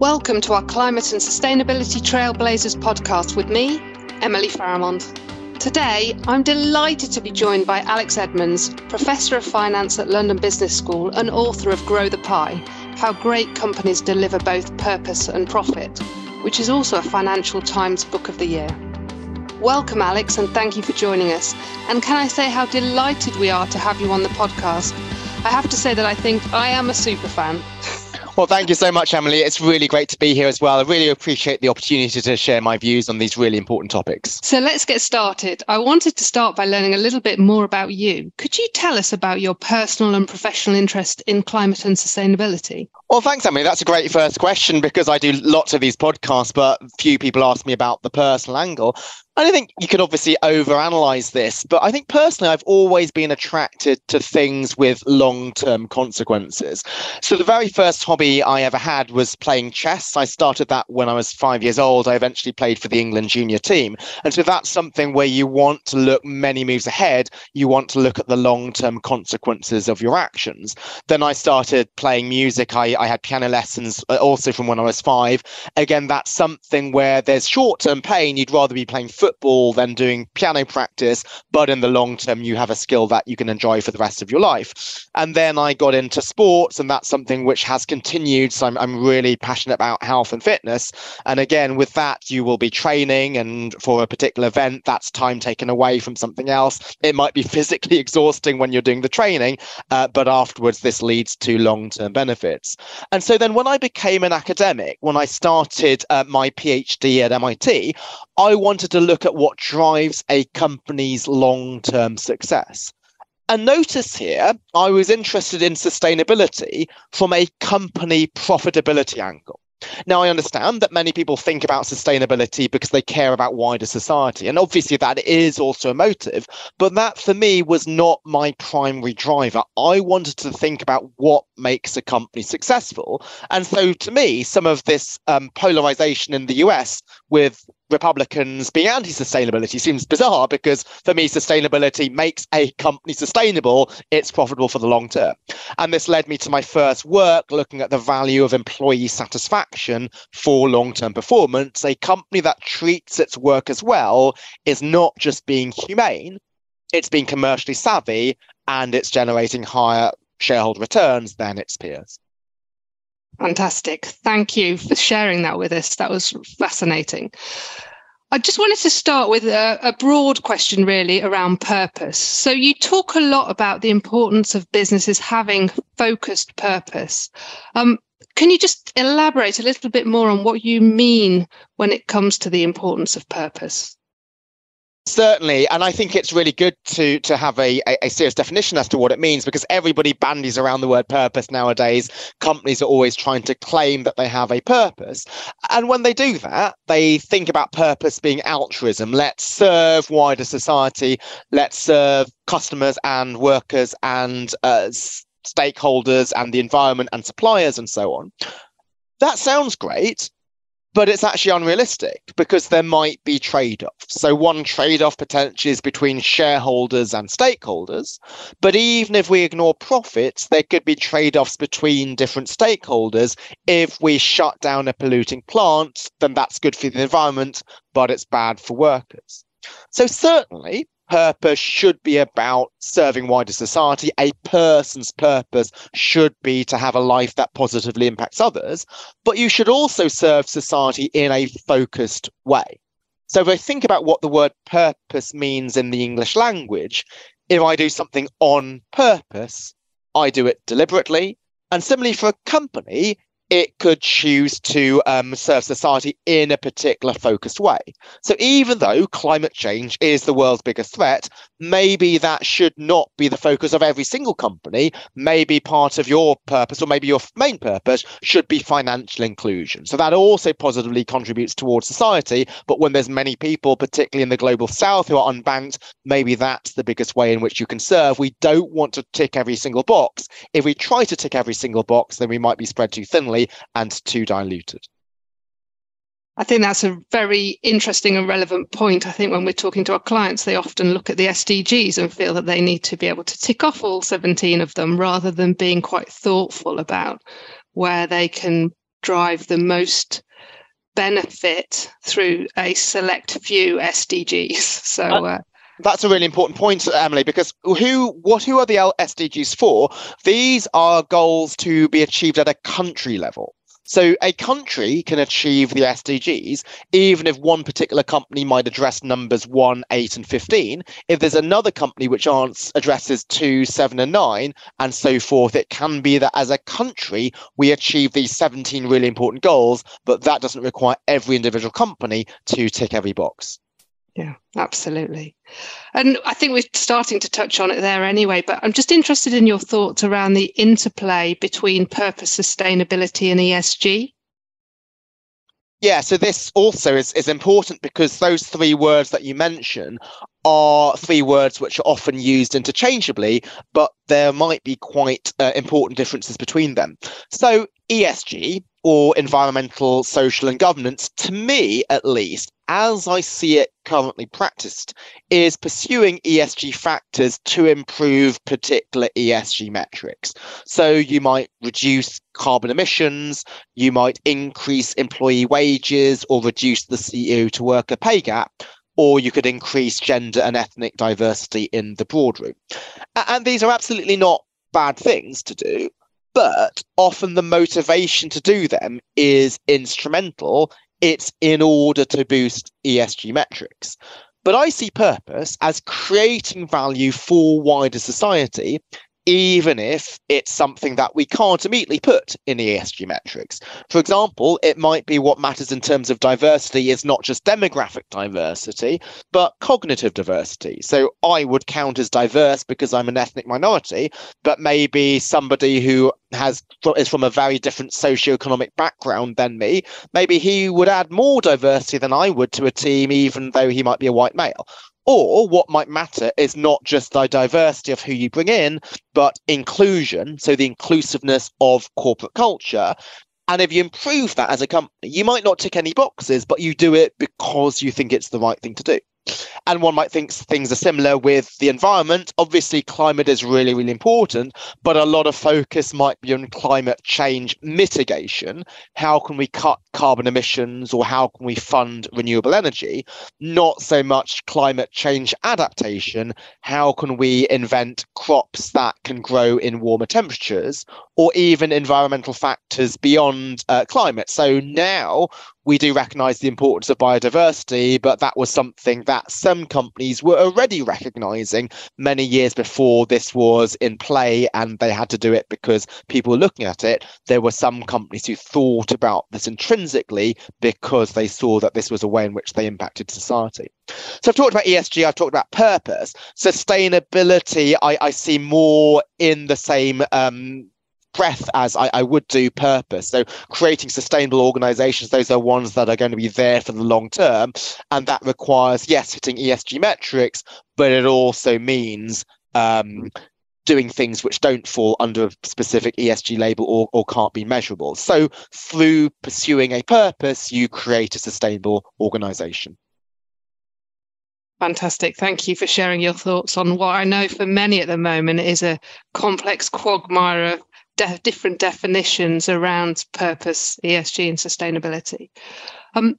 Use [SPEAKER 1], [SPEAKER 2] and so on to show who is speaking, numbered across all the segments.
[SPEAKER 1] Welcome to our Climate and Sustainability Trailblazers podcast with me, Emily Faramond. Today, I'm delighted to be joined by Alex Edmans, Professor of Finance at London Business School and author of Grow the Pie How Great Companies Deliver Both Purpose and Profit, which is also a Financial Times Book of the Year. Welcome, Alex, and thank you for joining us. And can I say how delighted we are to have you on the podcast? I have to say that I think I am a super fan.
[SPEAKER 2] Well, thank you so much, Emily. It's really great to be here as well. I really appreciate the opportunity to share my views on these really important topics.
[SPEAKER 1] So let's get started. I wanted to start by learning a little bit more about you. Could you tell us about your personal and professional interest in climate and sustainability?
[SPEAKER 2] Well, thanks, Emily. That's a great first question because I do lots of these podcasts, but few people ask me about the personal angle. I don't think you can obviously overanalyze this, but I think personally, I've always been attracted to things with long term consequences. So, the very first hobby I ever had was playing chess. I started that when I was five years old. I eventually played for the England junior team. And so, that's something where you want to look many moves ahead. You want to look at the long term consequences of your actions. Then I started playing music. I, I had piano lessons uh, also from when I was five. Again, that's something where there's short term pain. You'd rather be playing football than doing piano practice, but in the long term, you have a skill that you can enjoy for the rest of your life. And then I got into sports, and that's something which has continued. So I'm, I'm really passionate about health and fitness. And again, with that, you will be training, and for a particular event, that's time taken away from something else. It might be physically exhausting when you're doing the training, uh, but afterwards, this leads to long term benefits. And so then when I became an academic, when I started uh, my PhD at MIT, I wanted to look at what drives a company's long term success. And notice here, I was interested in sustainability from a company profitability angle. Now, I understand that many people think about sustainability because they care about wider society. And obviously, that is also a motive. But that for me was not my primary driver. I wanted to think about what makes a company successful. And so, to me, some of this um, polarization in the US with Republicans being anti sustainability seems bizarre because for me, sustainability makes a company sustainable. It's profitable for the long term. And this led me to my first work looking at the value of employee satisfaction for long term performance. A company that treats its workers well is not just being humane, it's being commercially savvy and it's generating higher shareholder returns than its peers.
[SPEAKER 1] Fantastic. Thank you for sharing that with us. That was fascinating. I just wanted to start with a, a, broad question, really, around purpose. So, you talk a lot about the importance of businesses having focused purpose. Um, can you just elaborate a little bit more on what you mean when it comes to the importance of purpose?
[SPEAKER 2] Certainly, and I think it's really good to to have a, a, a, serious definition as to what it means because everybody bandies around the word purpose nowadays. Companies are always trying to claim that they have a purpose, and when they do that, they think about purpose being altruism. Let's serve wider society. Let's serve customers and workers and uh, stakeholders and the environment and suppliers and so on. That sounds great, but it's actually unrealistic because there might be trade offs. So, one trade off potentially is between shareholders and stakeholders. But even if we ignore profits, there could be trade offs between different stakeholders. If we shut down a polluting plant, then that's good for the environment, but it's bad for workers. So, certainly, purpose should be about serving wider society. A person's purpose should be to have a life that positively impacts others, but you should also serve society in a focused way. So if I think about what the word purpose means in the English language, if I do something on purpose, I do it deliberately. And similarly for a company, it could choose to um, serve society in a particular focused way. So, even though climate change is the world's biggest threat, maybe that should not be the focus of every single company. Maybe part of your purpose, or maybe your main purpose, should be financial inclusion. So, that also positively contributes towards society. But when there's many people, particularly in the global south, who are unbanked, maybe that's the biggest way in which you can serve. We don't want to tick every single box. If we try to tick every single box, then we might be spread too thinly and too diluted.
[SPEAKER 1] I think that's a very interesting and relevant point. I think when we're talking to our clients, they often look at the SDGs and feel that they need to be able to tick off all 17 of them rather than being quite thoughtful about where they can drive the most benefit through a select few SDGs. So uh, uh,
[SPEAKER 2] that's a really important point, Emily, because who what who are the SDGs for? These are goals to be achieved at a country level. So a country can achieve the SDGs even if one particular company might address numbers 1, 8, and 15. If there's another company which addresses 2, 7, and 9, and so forth, it can be that as a country we achieve these 17 really important goals, but that doesn't require every individual company to tick every box.
[SPEAKER 1] Yeah, absolutely. And I think we're starting to touch on it there anyway, but I'm just interested in your thoughts around the interplay between purpose, sustainability, and ESG.
[SPEAKER 2] Yeah, so this also is, is important because those three words that you mention are three words which are often used interchangeably, but there might be quite uh, important differences between them. So, ESG, or environmental, social, and governance, to me at least, as I see it currently practiced, is pursuing ESG factors to improve particular ESG metrics. So you might reduce carbon emissions, you might increase employee wages or reduce the CEO to worker pay gap, or you could increase gender and ethnic diversity in the boardroom. And these are absolutely not bad things to do. But often the motivation to do them is instrumental it's in order to boost ESG metrics. But I see purpose as creating value for wider society even if it's something that we can't immediately put in ESG metrics. For example, it might be what matters in terms of diversity is not just demographic diversity, but cognitive diversity. So I would count as diverse because I'm an ethnic minority, but maybe somebody who has is from a very different socioeconomic background than me, maybe he would add more diversity than I would to a team, even though he might be a white male. Or what might matter is not just the diversity of who you bring in, but inclusion. So the inclusiveness of corporate culture. And if you improve that as a company, you might not tick any boxes, but you do it because you think it's the right thing to do. And one might think things are similar with the environment. Obviously, climate is really, really important, but a lot of focus might be on climate change mitigation. How can we cut carbon emissions or how can we fund renewable energy? Not so much climate change adaptation. How can we invent crops that can grow in warmer temperatures or even environmental factors beyond uh, climate? So now we do recognize the importance of biodiversity, but that was something that some companies were already recognizing many years before this was in play, and they had to do it because people were looking at it. There were some companies who thought about this intrinsically because they saw that this was a way in which they impacted society. So I've talked about ESG, I've talked about purpose. Sustainability, I, I see more in the same um, breadth as I, I, would do purpose. So creating sustainable organizations, those are ones that are going to be there for the long term. And that requires, yes, hitting ESG metrics, but it also means um, doing things which don't fall under a specific ESG label or, or can't be measurable. So through pursuing a purpose, you create a sustainable organization.
[SPEAKER 1] Fantastic. Thank you for sharing your thoughts on what I know for many at the moment is a complex quagmire of de- different definitions around purpose, ESG, and sustainability. Um,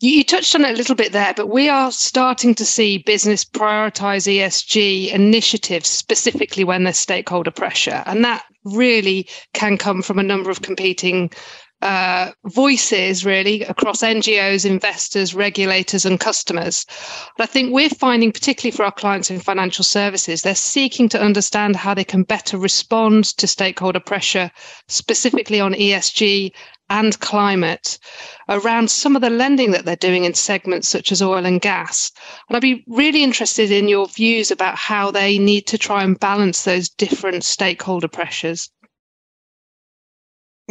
[SPEAKER 1] you, you, touched on it a little bit there, but we are starting to see business prioritize ESG initiatives specifically when there's stakeholder pressure. And that really can come from a number of competing uh, voices really across NGOs, investors, regulators, and customers. But I think we're finding, particularly for our clients in financial services, they're seeking to understand how they can better respond to stakeholder pressure, specifically on ESG and climate around some of the lending that they're doing in segments such as oil and gas. And I'd be really interested in your views about how they need to try and balance those different stakeholder pressures.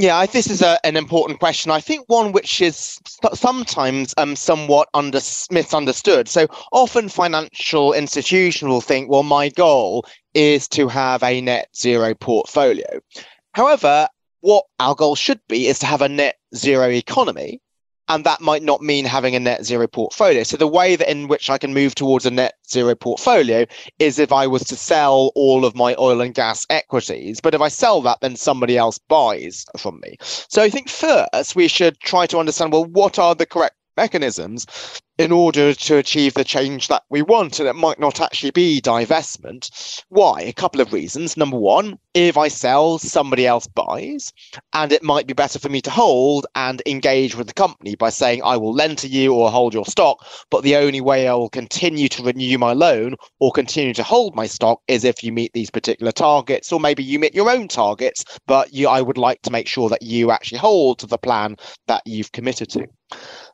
[SPEAKER 2] Yeah, this is a, an important question. I think one which is sometimes um, somewhat under, misunderstood. So often financial institutions will think, well, my goal is to have a net zero portfolio. However, what our goal should be is to have a net zero economy and that might not mean having a net zero portfolio. So the way that in which I can move towards a net zero portfolio is if I was to sell all of my oil and gas equities. But if I sell that, then somebody else buys from me. So I think first we should try to understand well, what are the correct mechanisms in order to achieve the change that we want. And it might not actually be divestment. Why? A couple of reasons. Number one, if I sell, somebody else buys, and it might be better for me to hold and engage with the company by saying, I will lend to you or hold your stock, but the only way I will continue to renew my loan or continue to hold my stock is if you meet these particular targets, or maybe you meet your own targets, but you, I would like to make sure that you actually hold to the plan that you've committed to.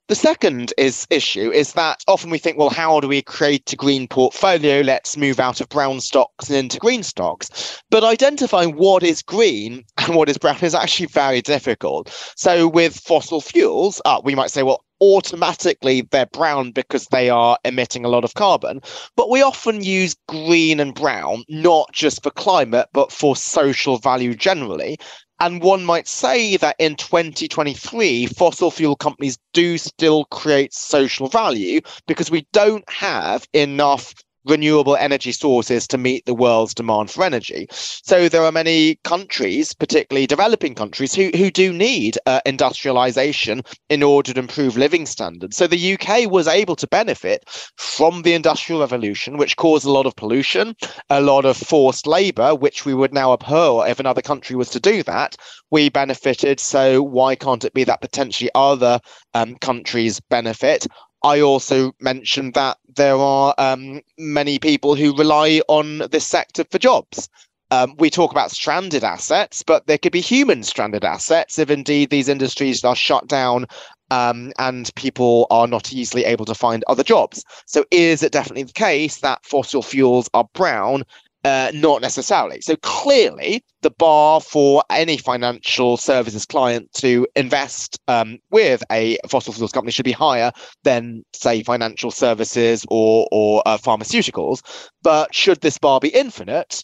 [SPEAKER 2] The second is issue is that often we think, well, how do we create a green portfolio? Let's move out of brown stocks and into green stocks. But identifying what is green and what is brown is actually very difficult. So with fossil fuels, uh, we might say, well, automatically they're brown because they are emitting a lot of carbon. But we often use green and brown, not just for climate, but for social value generally. And one might say that in 2023, fossil fuel companies do still create social value because we don't have enough renewable energy sources to meet the world's demand for energy. So there are many countries, particularly developing countries, who, who do need uh, industrialization in order to improve living standards. So the UK was able to benefit from the industrial revolution, which caused a lot of pollution, a lot of forced labor, which we would now abhor if another country was to do that. We benefited. So why can't it be that potentially other um, countries benefit? I also mentioned that there are um, many people who rely on this sector for jobs. Um, we talk about stranded assets, but there could be human stranded assets if indeed these industries are shut down um, and people are not easily able to find other jobs. So, is it definitely the case that fossil fuels are brown uh, not necessarily. So clearly, the bar for any financial services client to invest um, with a fossil fuels company should be higher than, say, financial services or or uh, pharmaceuticals. But should this bar be infinite?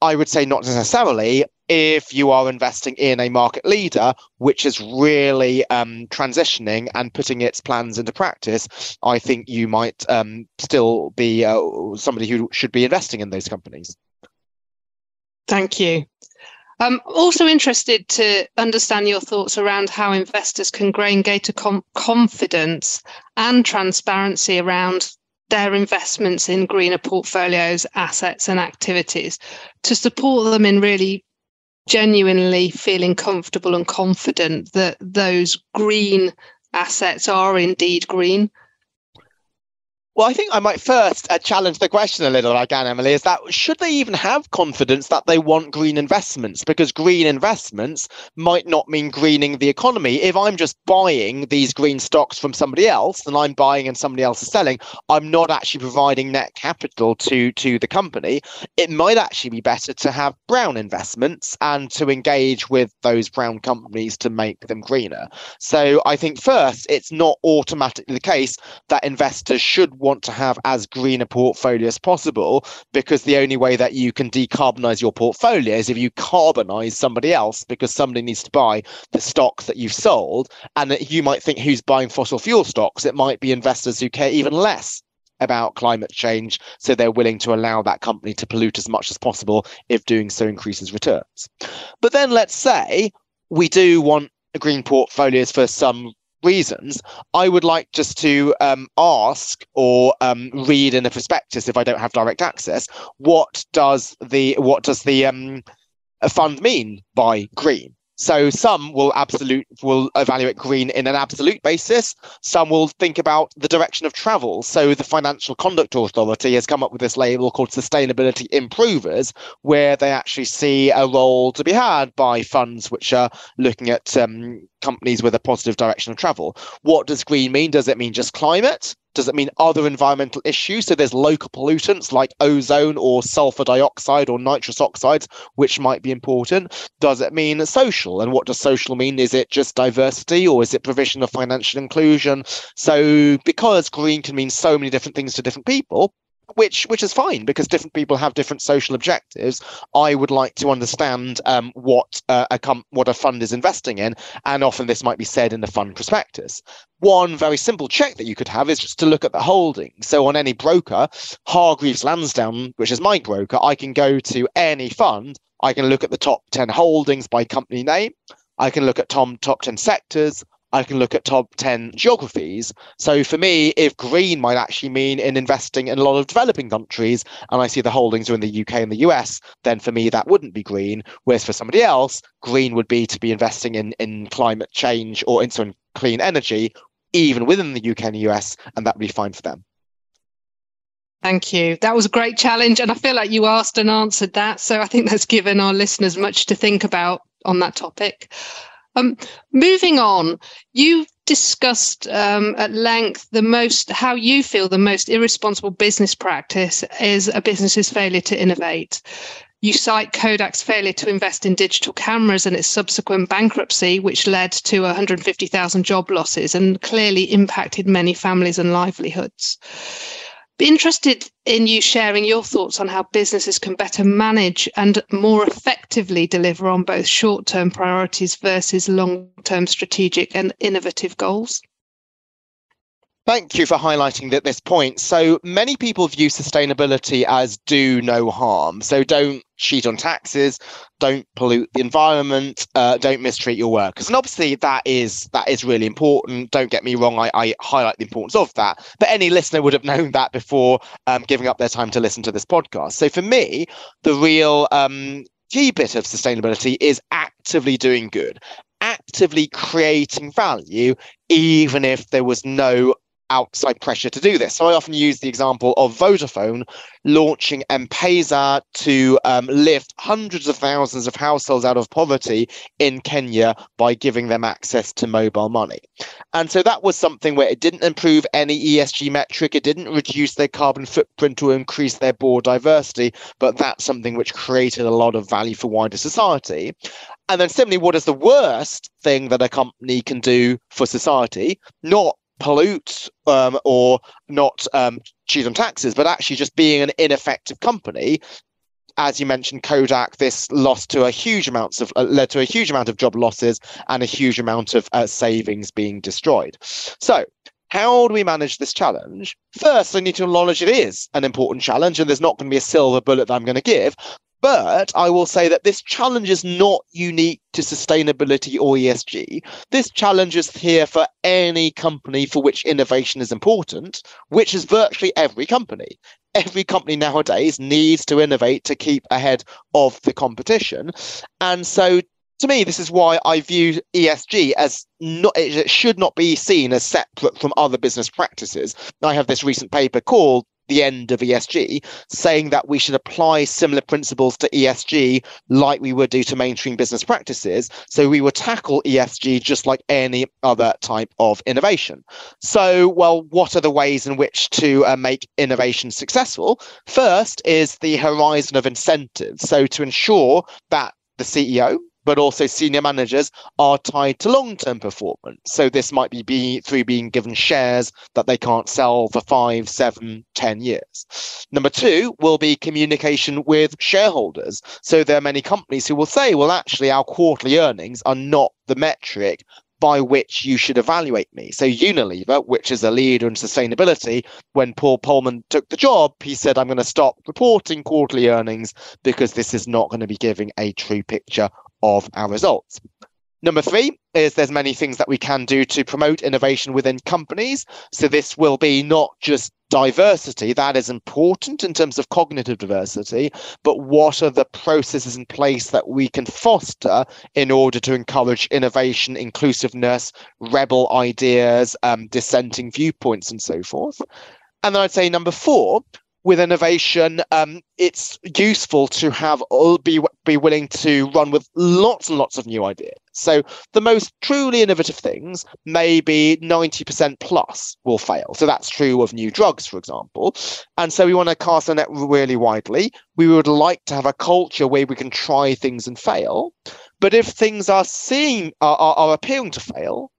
[SPEAKER 2] I would say not necessarily. If you are investing in a market leader which is really um, transitioning and putting its plans into practice, I think you might um, still be uh, somebody who should be investing in those companies.
[SPEAKER 1] Thank you. I'm also interested to understand your thoughts around how investors can gain greater com- confidence and transparency around their investments in greener portfolios, assets, and activities to support them in really genuinely feeling comfortable and confident that those green assets are indeed green
[SPEAKER 2] well, I think I might first uh, challenge the question a little again, Emily, is that should they even have confidence that they want green investments? Because green investments might not mean greening the economy. If I'm just buying these green stocks from somebody else and I'm buying and somebody else is selling, I'm not actually providing net capital to, to the company. It might actually be better to have brown investments and to engage with those brown companies to make them greener. So I think first, it's not automatically the case that investors should want to have as green a portfolio as possible because the only way that you can decarbonize your portfolio is if you carbonize somebody else because somebody needs to buy the stocks that you've sold. And you might think who's buying fossil fuel stocks? It might be investors who care even less about climate change, so they're willing to allow that company to pollute as much as possible if doing so increases returns. But then let's say we do want green portfolios for some reasons, I would like just to um, ask or um, read in a prospectus if I don't have direct access. What does the what does the um, fund mean by green? So some will absolute will evaluate green in an absolute basis. Some will think about the direction of travel. So the Financial Conduct Authority has come up with this label called Sustainability Improvers, where they actually see a role to be had by funds which are looking at um, companies with a positive direction of travel. What does green mean? Does it mean just climate? Does it mean other environmental issues? So there's local pollutants like ozone or sulfur dioxide or nitrous oxides, which might be important. Does it mean social? And what does social mean? Is it just diversity or is it provision of financial inclusion? So because green can mean so many different things to different people, which which is fine because different people have different social objectives. I would like to understand um, what uh, a com- what a fund is investing in, and often this might be said in the fund prospectus. One very simple check that you could have is just to look at the holdings. So on any broker, Hargreaves Lansdown, which is my broker, I can go to any fund. I can look at the top ten holdings by company name. I can look at Tom top ten sectors. I can look at top 10 geographies. So for me, if green might actually mean in investing in a lot of developing countries, and I see the holdings are in the UK and the US, then for me, that wouldn't be green. Whereas for somebody else, green would be to be investing in, in climate change or in some clean energy, even within the UK and the US, and that would be fine for them.
[SPEAKER 1] Thank you. That was a great challenge. And I feel like you asked and answered that. So I think that's given our listeners much to think about on that topic. Um, moving on, you discussed um, at length the most how you feel the most irresponsible business practice is a business's failure to innovate. You cite Kodak's failure to invest in digital cameras and its subsequent bankruptcy, which led to 150,000 job losses and clearly impacted many families and livelihoods. Be interested in you sharing your thoughts on how businesses can better manage and more effectively deliver on both short term priorities versus long term strategic and innovative goals.
[SPEAKER 2] Thank you for highlighting that this point. So many people view sustainability as do no harm. So don't cheat on taxes, don't pollute the environment, uh, don't mistreat your workers. And obviously that is that is really important. Don't get me wrong, I, I highlight the importance of that. But any listener would have known that before um, giving up their time to listen to this podcast. So for me, the real um, key bit of sustainability is actively doing good actively creating value even if there was no outside pressure to do this. So I often use the example of Vodafone launching M-Pesa to um, lift hundreds of thousands of households out of poverty in Kenya by giving them access to mobile money. And so that was something where it didn't improve any ESG metric, it didn't reduce their carbon footprint or increase their board diversity, but that's something which created a lot of value for wider society. And then similarly, what is the worst thing that a company can do for society? Not pollute um, or not um, cheat on taxes, but actually just being an ineffective company. As you mentioned, Kodak, this lost to a huge amounts of uh, led to a huge amount of job losses and a huge amount of uh, savings being destroyed. So, how do we manage this challenge? First, I need to acknowledge it is an important challenge, and there's not going to be a silver bullet that I'm going to give. But I will say that this challenge is not unique to sustainability or ESG. This challenge is here for any company for which innovation is important, which is virtually every company. Every company nowadays needs to innovate to keep ahead of the competition. And so to me, this is why I view ESG as not, it should not be seen as separate from other business practices. I have this recent paper called the end of ESG, saying that we should apply similar principles to ESG like we would do to mainstream business practices. So we would tackle ESG just like any other type of innovation. So, well, what are the ways in which to uh, make innovation successful? First is the horizon of incentives. So to ensure that the CEO but also senior managers are tied to long-term performance. So this might be, be through being given shares that they can't sell for five, seven, ten years. Number two will be communication with shareholders. So there are many companies who will say, well, actually, our quarterly earnings are not the metric by which you should evaluate me. So Unilever, which is a leader in sustainability, when Paul Polman took the job, he said, I'm going to stop reporting quarterly earnings because this is not going to be giving a true picture of our results. Number three is there's many things that we can do to promote innovation within companies. So this will be not just diversity, that is important in terms of cognitive diversity, but what are the processes in place that we can foster in order to encourage innovation, inclusiveness, rebel ideas, um, dissenting viewpoints, and so forth. And then I'd say number four with innovation, um, it's useful to have be be willing to run with lots and lots of new ideas. So the most truly innovative things, maybe ninety percent plus, will fail. So that's true of new drugs, for example. And so we want to cast the net really widely. We would like to have a culture where we can try things and fail. But if things are seeing are, are, are appearing to fail,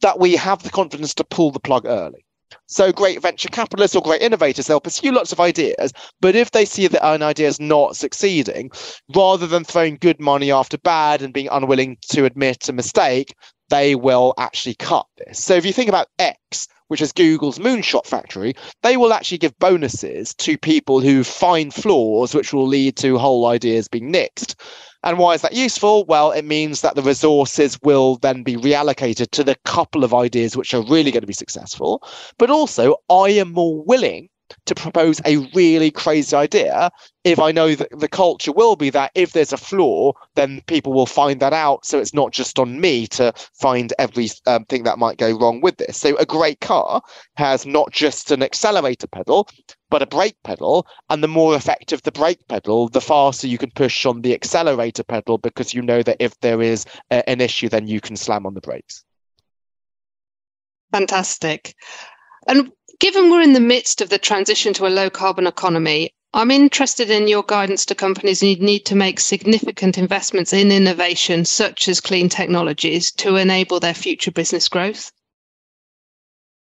[SPEAKER 2] that we have the confidence to pull the plug early. So great venture capitalists or great innovators, they'll pursue lots of ideas, but if they see that an idea is not succeeding, rather than throwing good money after bad and being unwilling to admit a mistake, they will actually cut this. So if you think about X, which is Google's moonshot factory, they will actually give bonuses to people who find flaws, which will lead to whole ideas being nixed. And why is that useful? Well, it means that the resources will then be reallocated to the couple of ideas which are really going to be successful. But also, I am more willing to propose a really crazy idea if I know that the culture will be that if there's a flaw, then people will find that out. So it's not just on me to find everything um, that might go wrong with this. So a great car has not just an accelerator pedal, but a brake pedal. And the more effective the brake pedal, the faster you can push on the accelerator pedal because you know that if there is a, an issue, then you can slam on the brakes.
[SPEAKER 1] Fantastic. And given we're in the midst of the transition to a low carbon economy, I'm interested in your guidance to companies who need to make significant investments in innovation, such as clean technologies, to enable their future business growth.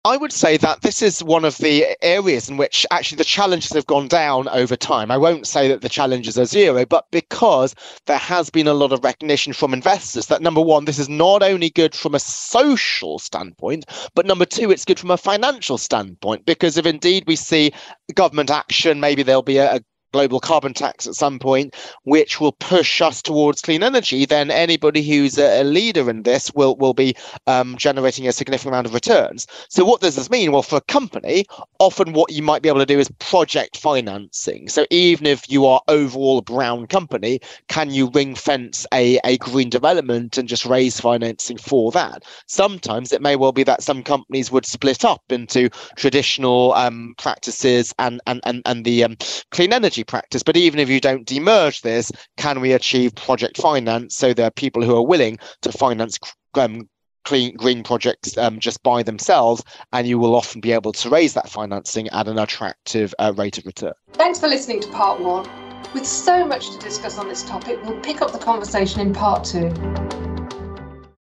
[SPEAKER 2] I would say that this is one of the areas in which actually the challenges have gone down over time. I won't say that the challenges are zero, but because there has been a lot of recognition from investors that number one, this is not only good from a social standpoint, but number two, it's good from a financial standpoint. Because if indeed we see government action, maybe there'll be a, a global carbon tax at some point, which will push us towards clean energy, then anybody who's a, leader in this will will be um, generating a significant amount of returns. So what does this mean? Well, for a company, often what you might be able to do is project financing. So even if you are overall a brown company, can you ring fence a, a green development and just raise financing for that? Sometimes it may well be that some companies would split up into traditional um, practices and and and, and the um, clean energy practice. But even if you don't demerge this, can we achieve project finance? So there are people who are willing to finance um, clean green projects um, just by themselves, and you will often be able to raise that financing at an attractive uh, rate of return.
[SPEAKER 1] Thanks for listening to part one. With so much to discuss on this topic, we'll pick up the conversation in part two.